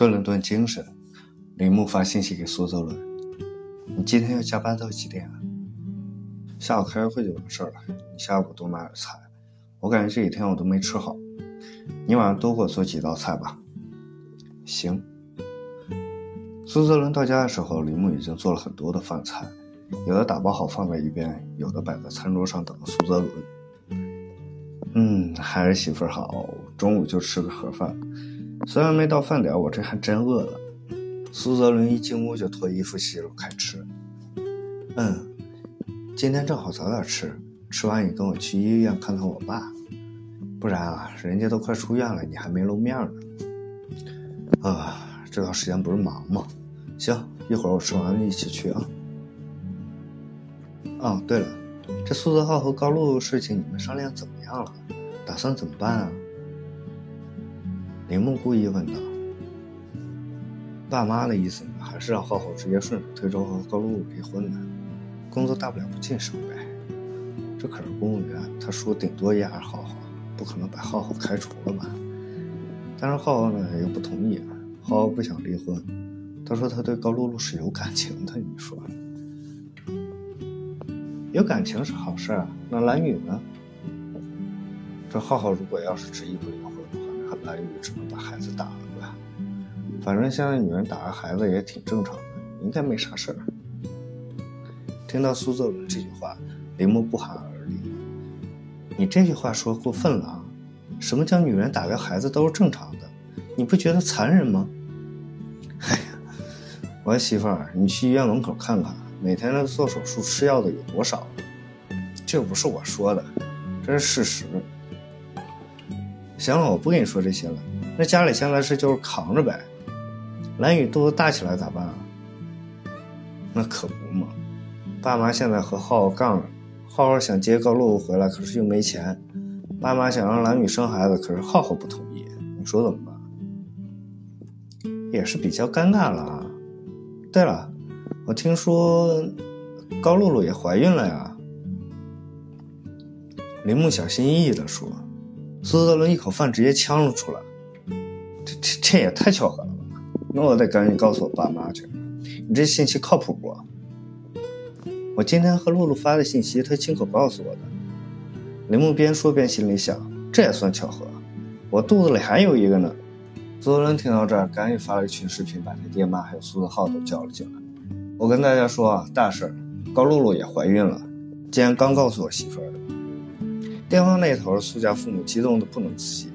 顿了顿精神，林木发信息给苏泽伦：“你今天要加班到几点啊？下午开会就完事儿了。你下午多买点菜，我感觉这几天我都没吃好。你晚上多给我做几道菜吧。”行。苏泽伦到家的时候，林木已经做了很多的饭菜，有的打包好放在一边，有的摆在餐桌上等着苏泽伦。嗯，还是媳妇好，中午就吃个盒饭。虽然没到饭点，我这还真饿了。苏泽伦一进屋就脱衣服洗了开吃。嗯，今天正好早点吃，吃完你跟我去医院看看我爸，不然啊，人家都快出院了，你还没露面呢。啊，这段时间不是忙吗？行，一会儿我吃完了一起去啊。哦，对了，这苏泽浩和高露事情你们商量怎么样了？打算怎么办啊？铃木故意问道：“爸妈的意思呢，还是让浩浩直接顺手推着和高露露离婚呢？工作大不了不晋升呗。这可是公务员，他说顶多压着浩浩，不可能把浩浩开除了吧？但是浩浩呢又不同意，浩浩不想离婚，他说他对高露露是有感情的。你说，有感情是好事啊，那蓝雨呢？这浩浩如果要是执意不离婚。”蓝雨只能把孩子打了吧，反正现在女人打个孩子也挺正常的，应该没啥事儿。听到苏泽伦这句话，林木不寒而栗：“你这句话说过分了啊！什么叫女人打个孩子都是正常的？你不觉得残忍吗？” 哎呀，我媳妇儿，你去医院门口看看，每天的做手术吃药的有多少？这不是我说的，这是事实。行了，我不跟你说这些了。那家里现在是就是扛着呗。蓝雨肚子大起来咋办啊？那可不嘛，爸妈现在和浩浩杠着，浩浩想接高露露回来，可是又没钱。爸妈想让蓝雨生孩子，可是浩浩不同意。你说怎么办？也是比较尴尬了啊。对了，我听说高露露也怀孕了呀。林木小心翼翼地说。苏泽伦一口饭直接呛了出来，这这这也太巧合了吧！那我得赶紧告诉我爸妈去。你这信息靠谱不？我今天和露露发的信息，她亲口告诉我的。林木边说边心里想，这也算巧合。我肚子里还有一个呢。苏泽伦听到这儿，赶紧发了一群视频，把他爹妈还有苏泽浩都叫了进来。我跟大家说啊，大事，高露露也怀孕了，竟然刚告诉我媳妇儿的。电话那头，苏家父母激动的不能自己。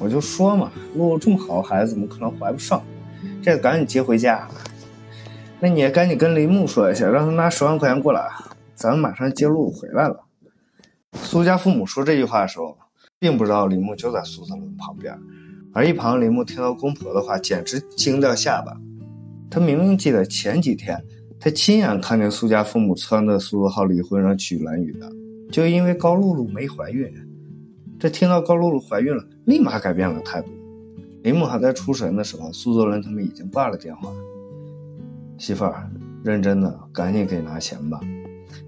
我就说嘛，露露这么好的孩子，怎么可能怀不上？这赶紧接回家。那你也赶紧跟林木说一下，让他拿十万块钱过来，咱们马上接露露回来了。苏家父母说这句话的时候，并不知道林木就在苏泽伦旁边，而一旁林木听到公婆的话，简直惊掉下巴。他明明记得前几天，他亲眼看见苏家父母撺掇苏泽浩离婚，让娶蓝雨的。就因为高露露没怀孕，这听到高露露怀孕了，立马改变了态度。林木还在出神的时候，苏泽伦他们已经挂了电话。媳妇儿，认真的，赶紧给拿钱吧。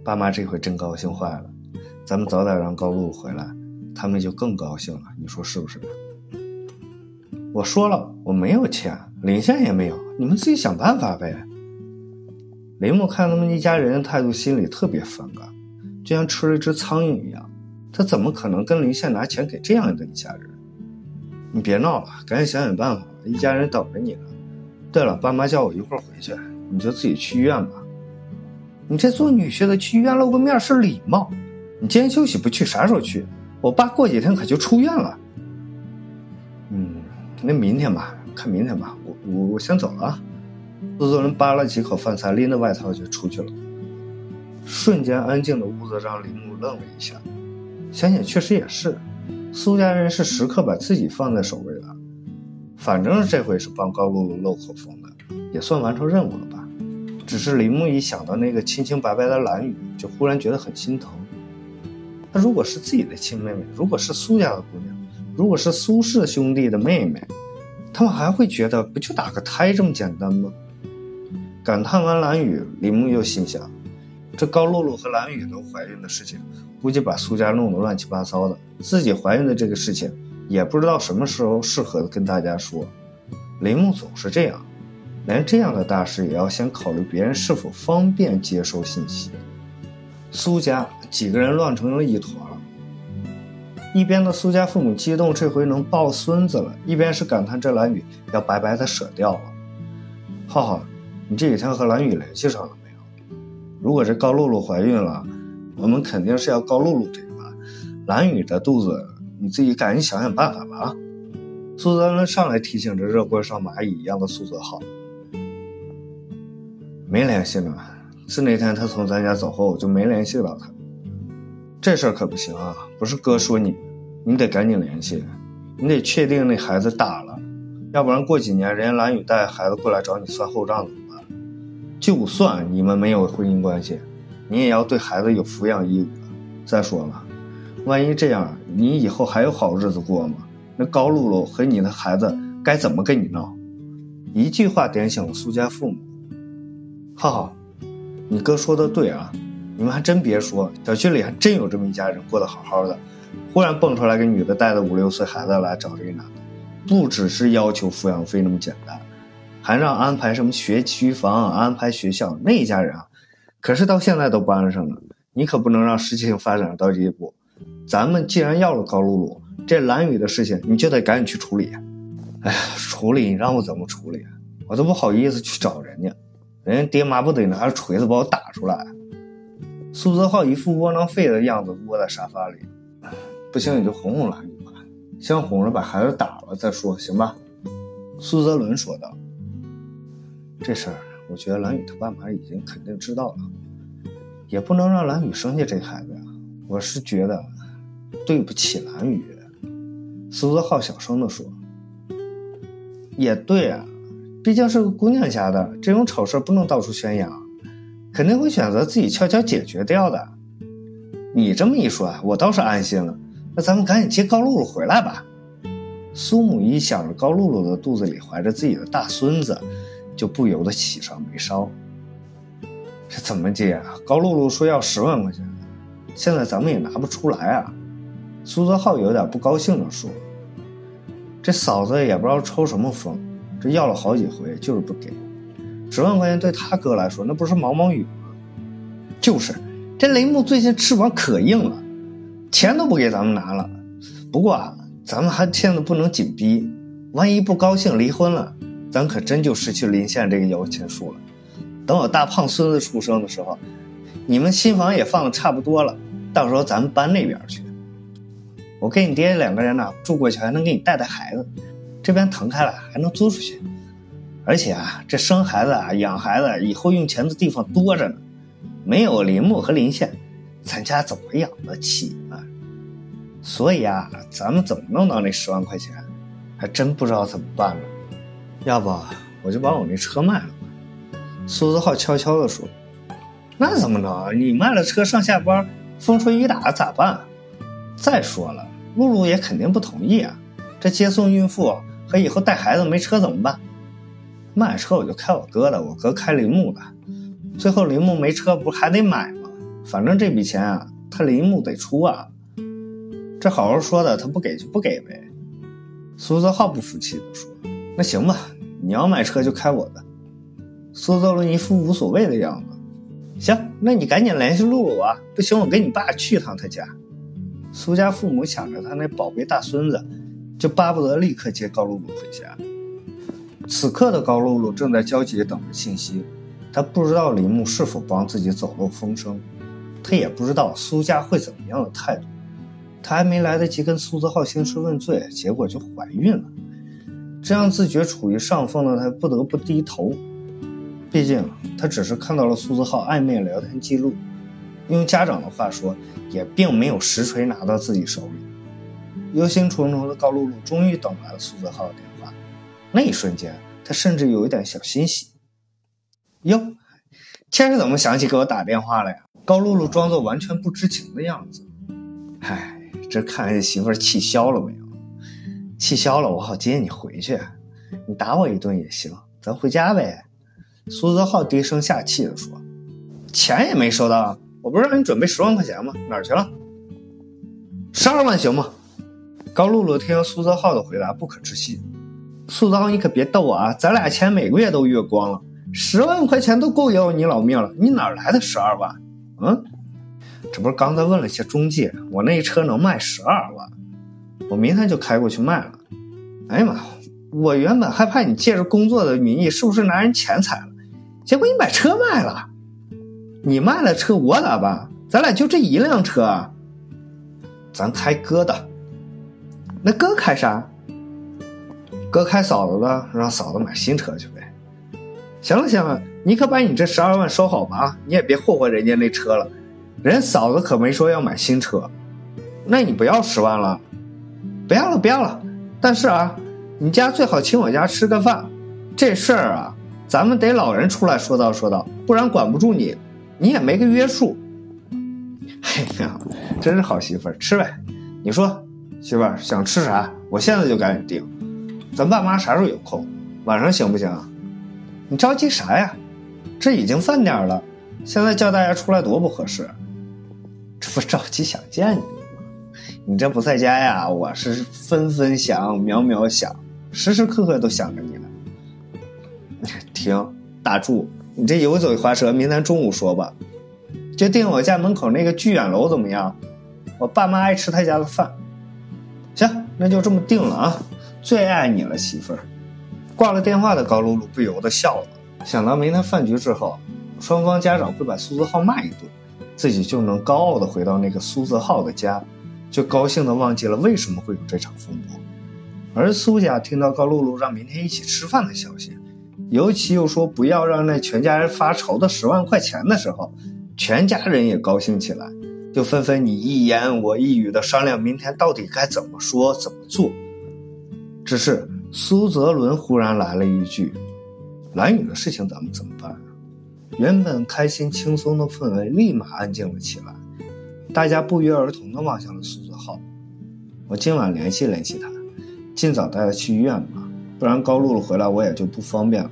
爸妈这回真高兴坏了。咱们早点让高露露回来，他们就更高兴了。你说是不是？我说了，我没有钱，领现也没有，你们自己想办法呗。林木看他们一家人的态度，心里特别反感。就像吃了一只苍蝇一样，他怎么可能跟林宪拿钱给这样的一家人？你别闹了，赶紧想想办法，一家人等着你呢。对了，爸妈叫我一会儿回去，你就自己去医院吧。你这做女婿的去医院露个面是礼貌，你今天休息不去，啥时候去？我爸过几天可就出院了。嗯，那明天吧，看明天吧。我我我先走了啊。制作人扒了几口饭菜，拎着外套就出去了。瞬间安静的屋子让林木愣了一下，想想确实也是，苏家人是时刻把自己放在首位的。反正这回是帮高露露漏口风的，也算完成任务了吧。只是林木一想到那个清清白白的蓝雨，就忽然觉得很心疼。她如果是自己的亲妹妹，如果是苏家的姑娘，如果是苏氏兄弟的妹妹，他们还会觉得不就打个胎这么简单吗？感叹完蓝雨，林木又心想。这高露露和蓝雨都怀孕的事情，估计把苏家弄得乱七八糟的。自己怀孕的这个事情，也不知道什么时候适合跟大家说。林木总是这样，连这样的大事也要先考虑别人是否方便接收信息。苏家几个人乱成了一团了。一边的苏家父母激动，这回能抱孙子了；一边是感叹这蓝雨要白白的舍掉了。浩浩，你这几天和蓝雨联系上了？如果这高露露怀孕了，我们肯定是要高露露这个。蓝雨的肚子，你自己赶紧想想办法吧啊！苏泽伦上来提醒着热锅上蚂蚁一样的苏泽浩。没联系呢，自那天他从咱家走后，我就没联系到他。这事儿可不行啊！不是哥说你，你得赶紧联系，你得确定那孩子打了，要不然过几年人家蓝雨带孩子过来找你算后账怎么办？就算你们没有婚姻关系，你也要对孩子有抚养义务。再说了，万一这样，你以后还有好日子过吗？那高露露和你的孩子该怎么跟你闹？一句话点醒了苏家父母。浩浩，你哥说的对啊。你们还真别说，小区里还真有这么一家人，过得好好的，忽然蹦出来个女的带着五六岁孩子来找这个男的，不只是要求抚养费那么简单，还让安排什么学区房、安排学校。那一家人啊，可是到现在都不安生呢。你可不能让事情发展到这一步。咱们既然要了高露露，这蓝雨的事情你就得赶紧去处理。哎呀，处理你让我怎么处理？我都不好意思去找人家，人家爹妈不得拿着锤子把我打出来。苏泽浩一副窝囊废的样子，窝在沙发里。不行，你就哄哄蓝雨吧，先哄着把孩子打了再说，行吧？苏泽伦说道。这事儿，我觉得蓝雨他爸妈已经肯定知道了，也不能让蓝雨生下这孩子呀。我是觉得对不起蓝雨。苏泽浩小声的说。也对啊，毕竟是个姑娘家的，这种丑事不能到处宣扬。肯定会选择自己悄悄解决掉的。你这么一说啊，我倒是安心了。那咱们赶紧接高露露回来吧。苏母一想着高露露的肚子里怀着自己的大孙子，就不由得喜上眉梢。这怎么接啊？高露露说要十万块钱，现在咱们也拿不出来啊。苏泽浩有点不高兴地说：“这嫂子也不知道抽什么风，这要了好几回，就是不给。”十万块钱对他哥来说，那不是毛毛雨吗？就是，这雷木最近翅膀可硬了，钱都不给咱们拿了。不过啊，咱们还现在不能紧逼，万一不高兴离婚了，咱可真就失去林县这个摇钱树了。等我大胖孙子出生的时候，你们新房也放的差不多了，到时候咱们搬那边去。我跟你爹两个人呢住过去，还能给你带带孩子，这边腾开了还能租出去。而且啊，这生孩子啊、养孩子以后用钱的地方多着呢，没有林木和林县，咱家怎么养得起啊？所以啊，咱们怎么弄到那十万块钱，还真不知道怎么办了。要不我就把我那车卖了吧？苏子浩悄悄地说：“那怎么着？你卖了车上下班，风吹雨打咋办？再说了，露露也肯定不同意啊。这接送孕妇和以后带孩子没车怎么办？”卖车我就开我哥的，我哥开铃木的，最后铃木没车，不是还得买吗？反正这笔钱啊，他铃木得出啊。这好好说的，他不给就不给呗。苏泽浩不服气的说：“那行吧，你要买车就开我的。”苏泽伦一副无所谓的样子。行，那你赶紧联系露露啊，不行我跟你爸去一趟他家。苏家父母想着他那宝贝大孙子，就巴不得立刻接高露露回家。此刻的高露露正在焦急等着信息，她不知道林木是否帮自己走漏风声，她也不知道苏家会怎么样的态度。她还没来得及跟苏泽浩兴师问罪，结果就怀孕了。这样自觉处于上风的他不得不低头，毕竟他只是看到了苏泽浩暧昧聊天记录，用家长的话说，也并没有实锤拿到自己手里。忧心忡忡的高露露终于等来了苏泽浩的电话。那一瞬间，他甚至有一点小欣喜。哟，天是怎么想起给我打电话了呀？高露露装作完全不知情的样子。唉，这看媳妇气消了没有？气消了，我好接你回去。你打我一顿也行，咱回家呗。苏泽浩低声下气地说：“钱也没收到，我不是让你准备十万块钱吗？哪儿去了？十二万行吗？”高露露听苏泽浩的回答，不可置信。苏泽浩，你可别逗我啊！咱俩钱每个月都月光了，十万块钱都够要你老命了，你哪来的十二万？嗯，这不是刚才问了些中介，我那车能卖十二万，我明天就开过去卖了。哎呀妈！我原本害怕你借着工作的名义是不是拿人钱财了，结果你把车卖了。你卖了车，我咋办？咱俩就这一辆车啊。咱开哥的，那哥开啥？哥开嫂子的，让嫂子买新车去呗。行了行了，你可把你这十二万收好吧啊！你也别霍霍人家那车了，人嫂子可没说要买新车。那你不要十万了？不要了不要了。但是啊。你家最好请我家吃个饭，这事儿啊，咱们得老人出来说道说道，不然管不住你，你也没个约束。哎呀，真是好媳妇儿，吃呗。你说，媳妇儿想吃啥？我现在就赶紧订。咱爸妈啥时候有空？晚上行不行？你着急啥呀？这已经饭点了，现在叫大家出来多不合适。这不着急想见你？你这不在家呀，我是分分想，秒秒想。时时刻刻都想着你呢。停，打住，你这油嘴滑舌，明天中午说吧。就订我家门口那个聚远楼怎么样？我爸妈爱吃他家的饭。行，那就这么定了啊！最爱你了，媳妇儿。挂了电话的高露露不由得笑了，想到明天饭局之后，双方家长会把苏泽浩骂一顿，自己就能高傲的回到那个苏泽浩的家，就高兴的忘记了为什么会有这场风波。而苏家听到高露露让明天一起吃饭的消息，尤其又说不要让那全家人发愁的十万块钱的时候，全家人也高兴起来，就纷纷你一言我一语的商量明天到底该怎么说怎么做。只是苏泽伦忽然来了一句：“蓝雨的事情咱们怎么办啊？”原本开心轻松的氛围立马安静了起来，大家不约而同的望向了苏泽浩。我今晚联系联系他。尽早带他去医院吧，不然高露露回来我也就不方便了。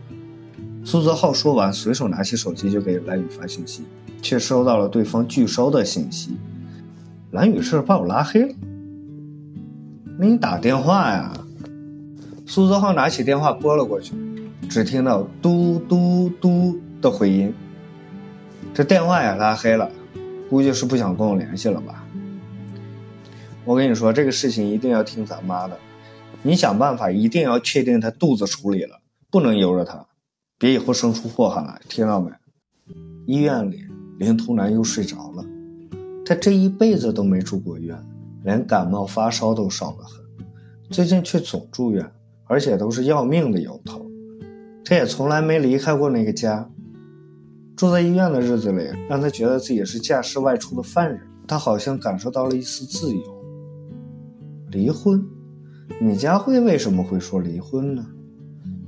苏泽浩说完，随手拿起手机就给蓝雨发信息，却收到了对方拒收的信息。蓝雨是把我拉黑了？那你打电话呀？苏泽浩拿起电话拨了过去，只听到嘟嘟嘟的回音。这电话也拉黑了，估计是不想跟我联系了吧？我跟你说，这个事情一定要听咱妈的。你想办法，一定要确定他肚子处理了，不能由着他，别以后生出祸害来，听到没？医院里，林图南又睡着了。他这一辈子都没住过院，连感冒发烧都少得很，最近却总住院，而且都是要命的由头。他也从来没离开过那个家。住在医院的日子里，让他觉得自己是驾驶外出的犯人，他好像感受到了一丝自由。离婚。米佳慧为什么会说离婚呢？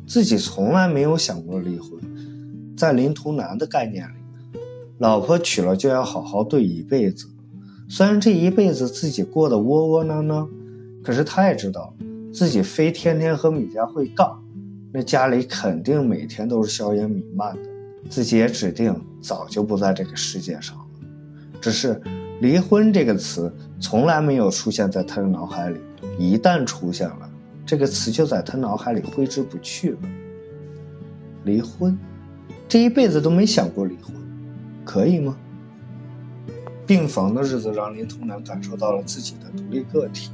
自己从来没有想过离婚。在林图南的概念里，老婆娶了就要好好对一辈子。虽然这一辈子自己过得窝窝囊囊，可是他也知道，自己非天天和米佳慧杠，那家里肯定每天都是硝烟弥漫的。自己也指定早就不在这个世界上了。只是“离婚”这个词从来没有出现在他的脑海里。一旦出现了这个词，就在他脑海里挥之不去了。离婚，这一辈子都没想过离婚，可以吗？病房的日子让林图南感受到了自己的独立个体，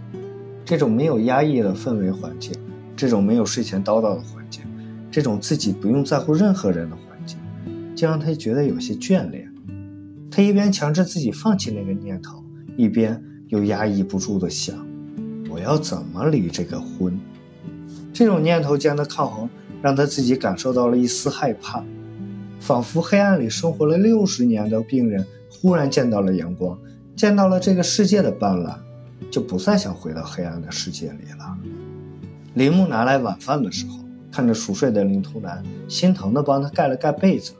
这种没有压抑的氛围环境，这种没有睡前叨叨的环境，这种自己不用在乎任何人的环境，就让他觉得有些眷恋。他一边强制自己放弃那个念头，一边又压抑不住的想。我要怎么离这个婚？这种念头间的抗衡，让他自己感受到了一丝害怕，仿佛黑暗里生活了六十年的病人，忽然见到了阳光，见到了这个世界的斑斓，就不再想回到黑暗的世界里了。林木拿来晚饭的时候，看着熟睡的林图南，心疼地帮他盖了盖被子。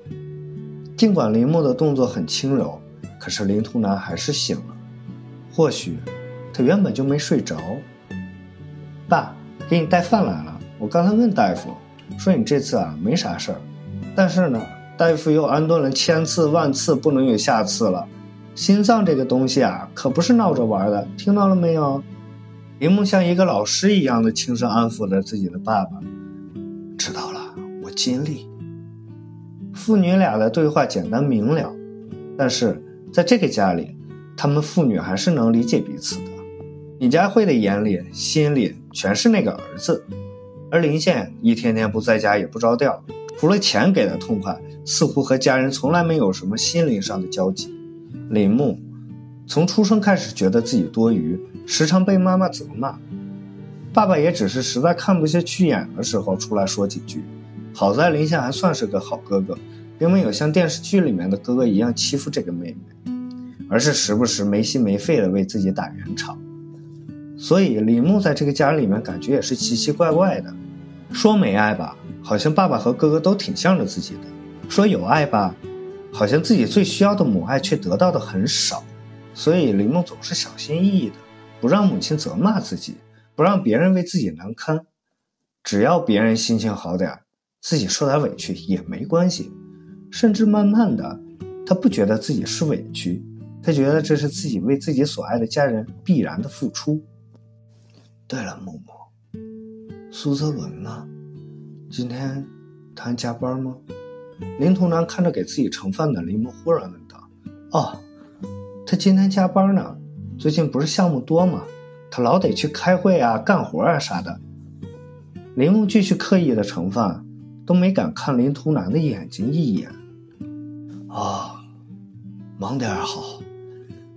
尽管林木的动作很轻柔，可是林图南还是醒了。或许。他原本就没睡着。爸，给你带饭来了。我刚才问大夫，说你这次啊没啥事儿，但是呢，大夫又安顿了千次万次，不能有下次了。心脏这个东西啊，可不是闹着玩的，听到了没有？林木像一个老师一样的轻声安抚着自己的爸爸，知道了，我尽力。父女俩的对话简单明了，但是在这个家里，他们父女还是能理解彼此的。李佳慧的眼里、心里全是那个儿子，而林宪一天天不在家也不着调，除了钱给的痛快，似乎和家人从来没有什么心灵上的交集。林木从出生开始觉得自己多余，时常被妈妈责骂。爸爸也只是实在看不下去眼的时候出来说几句。好在林夏还算是个好哥哥，并没有像电视剧里面的哥哥一样欺负这个妹妹，而是时不时没心没肺的为自己打圆场。所以李牧在这个家里面感觉也是奇奇怪怪的。说没爱吧，好像爸爸和哥哥都挺向着自己的；说有爱吧，好像自己最需要的母爱却得到的很少。所以李牧总是小心翼翼的，不让母亲责骂自己。不让别人为自己难堪，只要别人心情好点自己受点委屈也没关系。甚至慢慢的，他不觉得自己是委屈，他觉得这是自己为自己所爱的家人必然的付出。对了，木木，苏泽伦呢？今天他还加班吗？林童南看着给自己盛饭的林木，忽然问道：“哦，他今天加班呢。最近不是项目多吗？”他老得去开会啊、干活啊啥的。林木继续刻意的盛饭，都没敢看林图南的眼睛一眼。哦，忙点好。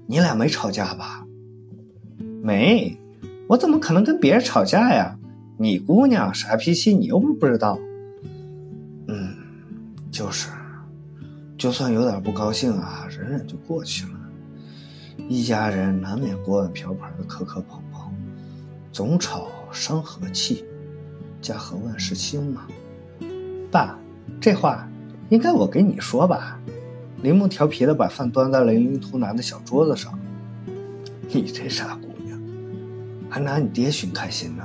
你俩没吵架吧？没，我怎么可能跟别人吵架呀？你姑娘啥脾气，你又不是不知道。嗯，就是，就算有点不高兴啊，忍忍就过去了。一家人难免锅碗瓢盆的磕磕碰碰，总吵伤和气，家和万事兴嘛。爸，这话应该我给你说吧？林木调皮的把饭端在了林图南的小桌子上。你这傻姑娘，还拿你爹寻开心呢？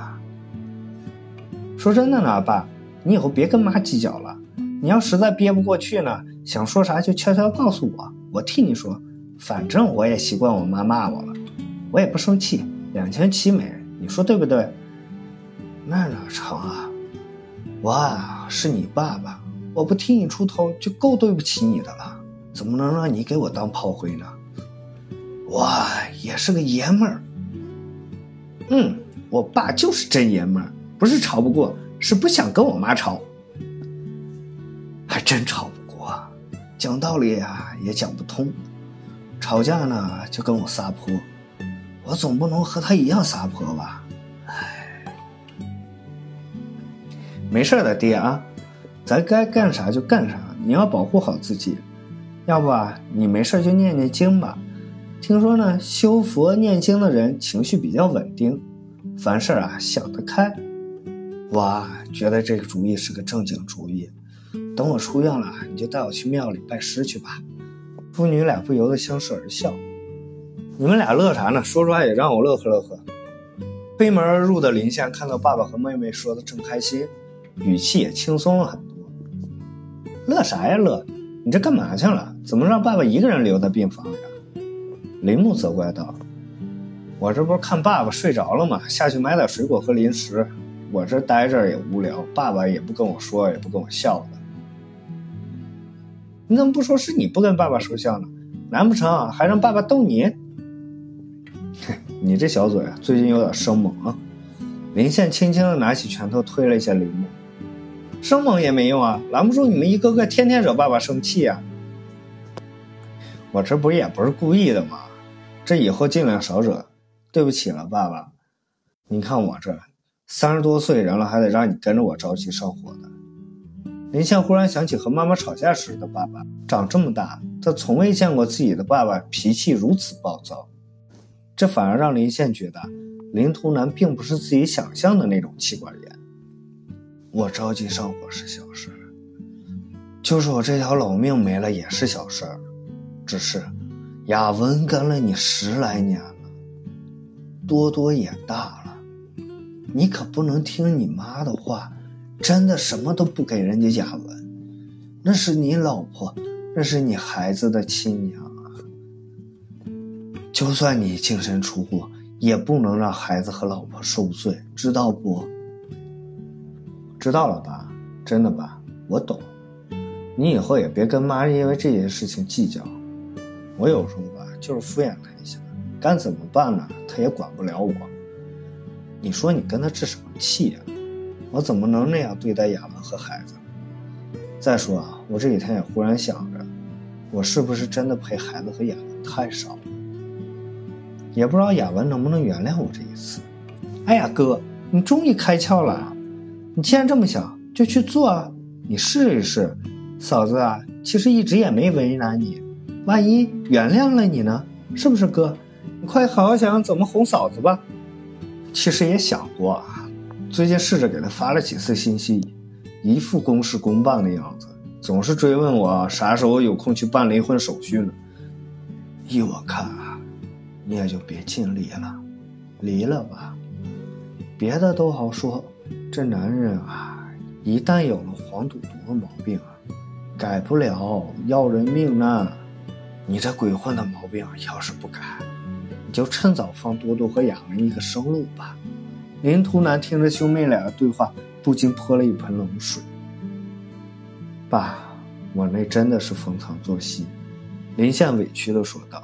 说真的呢，爸，你以后别跟妈计较了。你要实在憋不过去呢，想说啥就悄悄告诉我，我替你说。反正我也习惯我妈骂我了，我也不生气，两全其美，你说对不对？那哪成啊！我啊是你爸爸，我不替你出头就够对不起你的了，怎么能让你给我当炮灰呢？我也是个爷们儿。嗯，我爸就是真爷们儿，不是吵不过，是不想跟我妈吵，还真吵不过，讲道理啊也讲不通。吵架呢就跟我撒泼，我总不能和他一样撒泼吧？哎，没事的，爹啊，咱该干啥就干啥，你要保护好自己。要不啊，你没事就念念经吧。听说呢，修佛念经的人情绪比较稳定，凡事啊想得开。我觉得这个主意是个正经主意。等我出院了，你就带我去庙里拜师去吧。父女俩不由得相视而笑。你们俩乐啥呢？说出来也让我乐呵乐呵。推门而入的林夏看到爸爸和妹妹说的正开心，语气也轻松了很多。乐啥呀乐？你这干嘛去了？怎么让爸爸一个人留在病房呀？林木责怪道：“我这不是看爸爸睡着了吗？下去买点水果和零食。我这待着也无聊，爸爸也不跟我说，也不跟我笑的。”你怎么不说是你不跟爸爸说笑呢？难不成还让爸爸逗你？你这小嘴，最近有点生猛啊！林宪轻轻的拿起拳头推了一下林木，生猛也没用啊，拦不住你们一个个天天惹爸爸生气啊！我这不也不是故意的吗？这以后尽量少惹。对不起了，爸爸。你看我这三十多岁人了，还得让你跟着我着急上火的。林宪忽然想起和妈妈吵架时的爸爸，长这么大，他从未见过自己的爸爸脾气如此暴躁。这反而让林宪觉得，林图南并不是自己想象的那种妻管严。我着急上火是小事儿，就是我这条老命没了也是小事儿。只是，雅文跟了你十来年了，多多也大了，你可不能听你妈的话。真的什么都不给人家雅文，那是你老婆，那是你孩子的亲娘啊！就算你净身出户，也不能让孩子和老婆受罪，知道不？知道了吧？真的吧？我懂，你以后也别跟妈因为这件事情计较。我有时候吧，就是敷衍她一下，该怎么办呢？她也管不了我。你说你跟她置什么气呀？我怎么能那样对待雅文和孩子？再说啊，我这几天也忽然想着，我是不是真的陪孩子和雅文太少了？也不知道雅文能不能原谅我这一次。哎呀，哥，你终于开窍了！你既然这么想，就去做啊！你试一试，嫂子啊，其实一直也没为难你，万一原谅了你呢？是不是哥？你快好好想想怎么哄嫂子吧。其实也想过啊。最近试着给他发了几次信息，一副公事公办的样子，总是追问我啥时候有空去办离婚手续呢。依我看啊，你也就别尽力了，离了吧。别的都好说，这男人啊，一旦有了黄赌毒的毛病啊，改不了，要人命呢。你这鬼混的毛病要是不改，你就趁早放多多和雅文一个生路吧。林图南听着兄妹俩的对话，不禁泼了一盆冷水。爸，我那真的是逢场作戏。林宪委屈的说道：“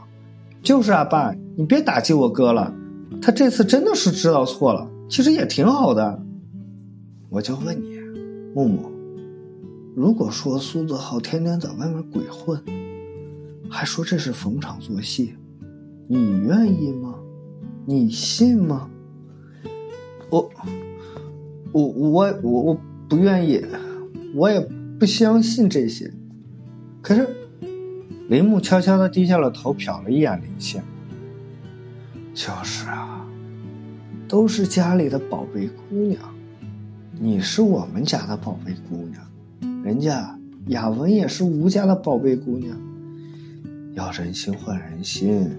就是啊，爸，你别打击我哥了，他这次真的是知道错了，其实也挺好的。我就问你，木木，如果说苏子浩天天在外面鬼混，还说这是逢场作戏，你愿意吗？你信吗？”我，我我我我不愿意，我也不相信这些。可是，林木悄悄的低下了头，瞟了一眼林宪。就是啊，都是家里的宝贝姑娘，你是我们家的宝贝姑娘，人家雅文也是吴家的宝贝姑娘。要人心换人心，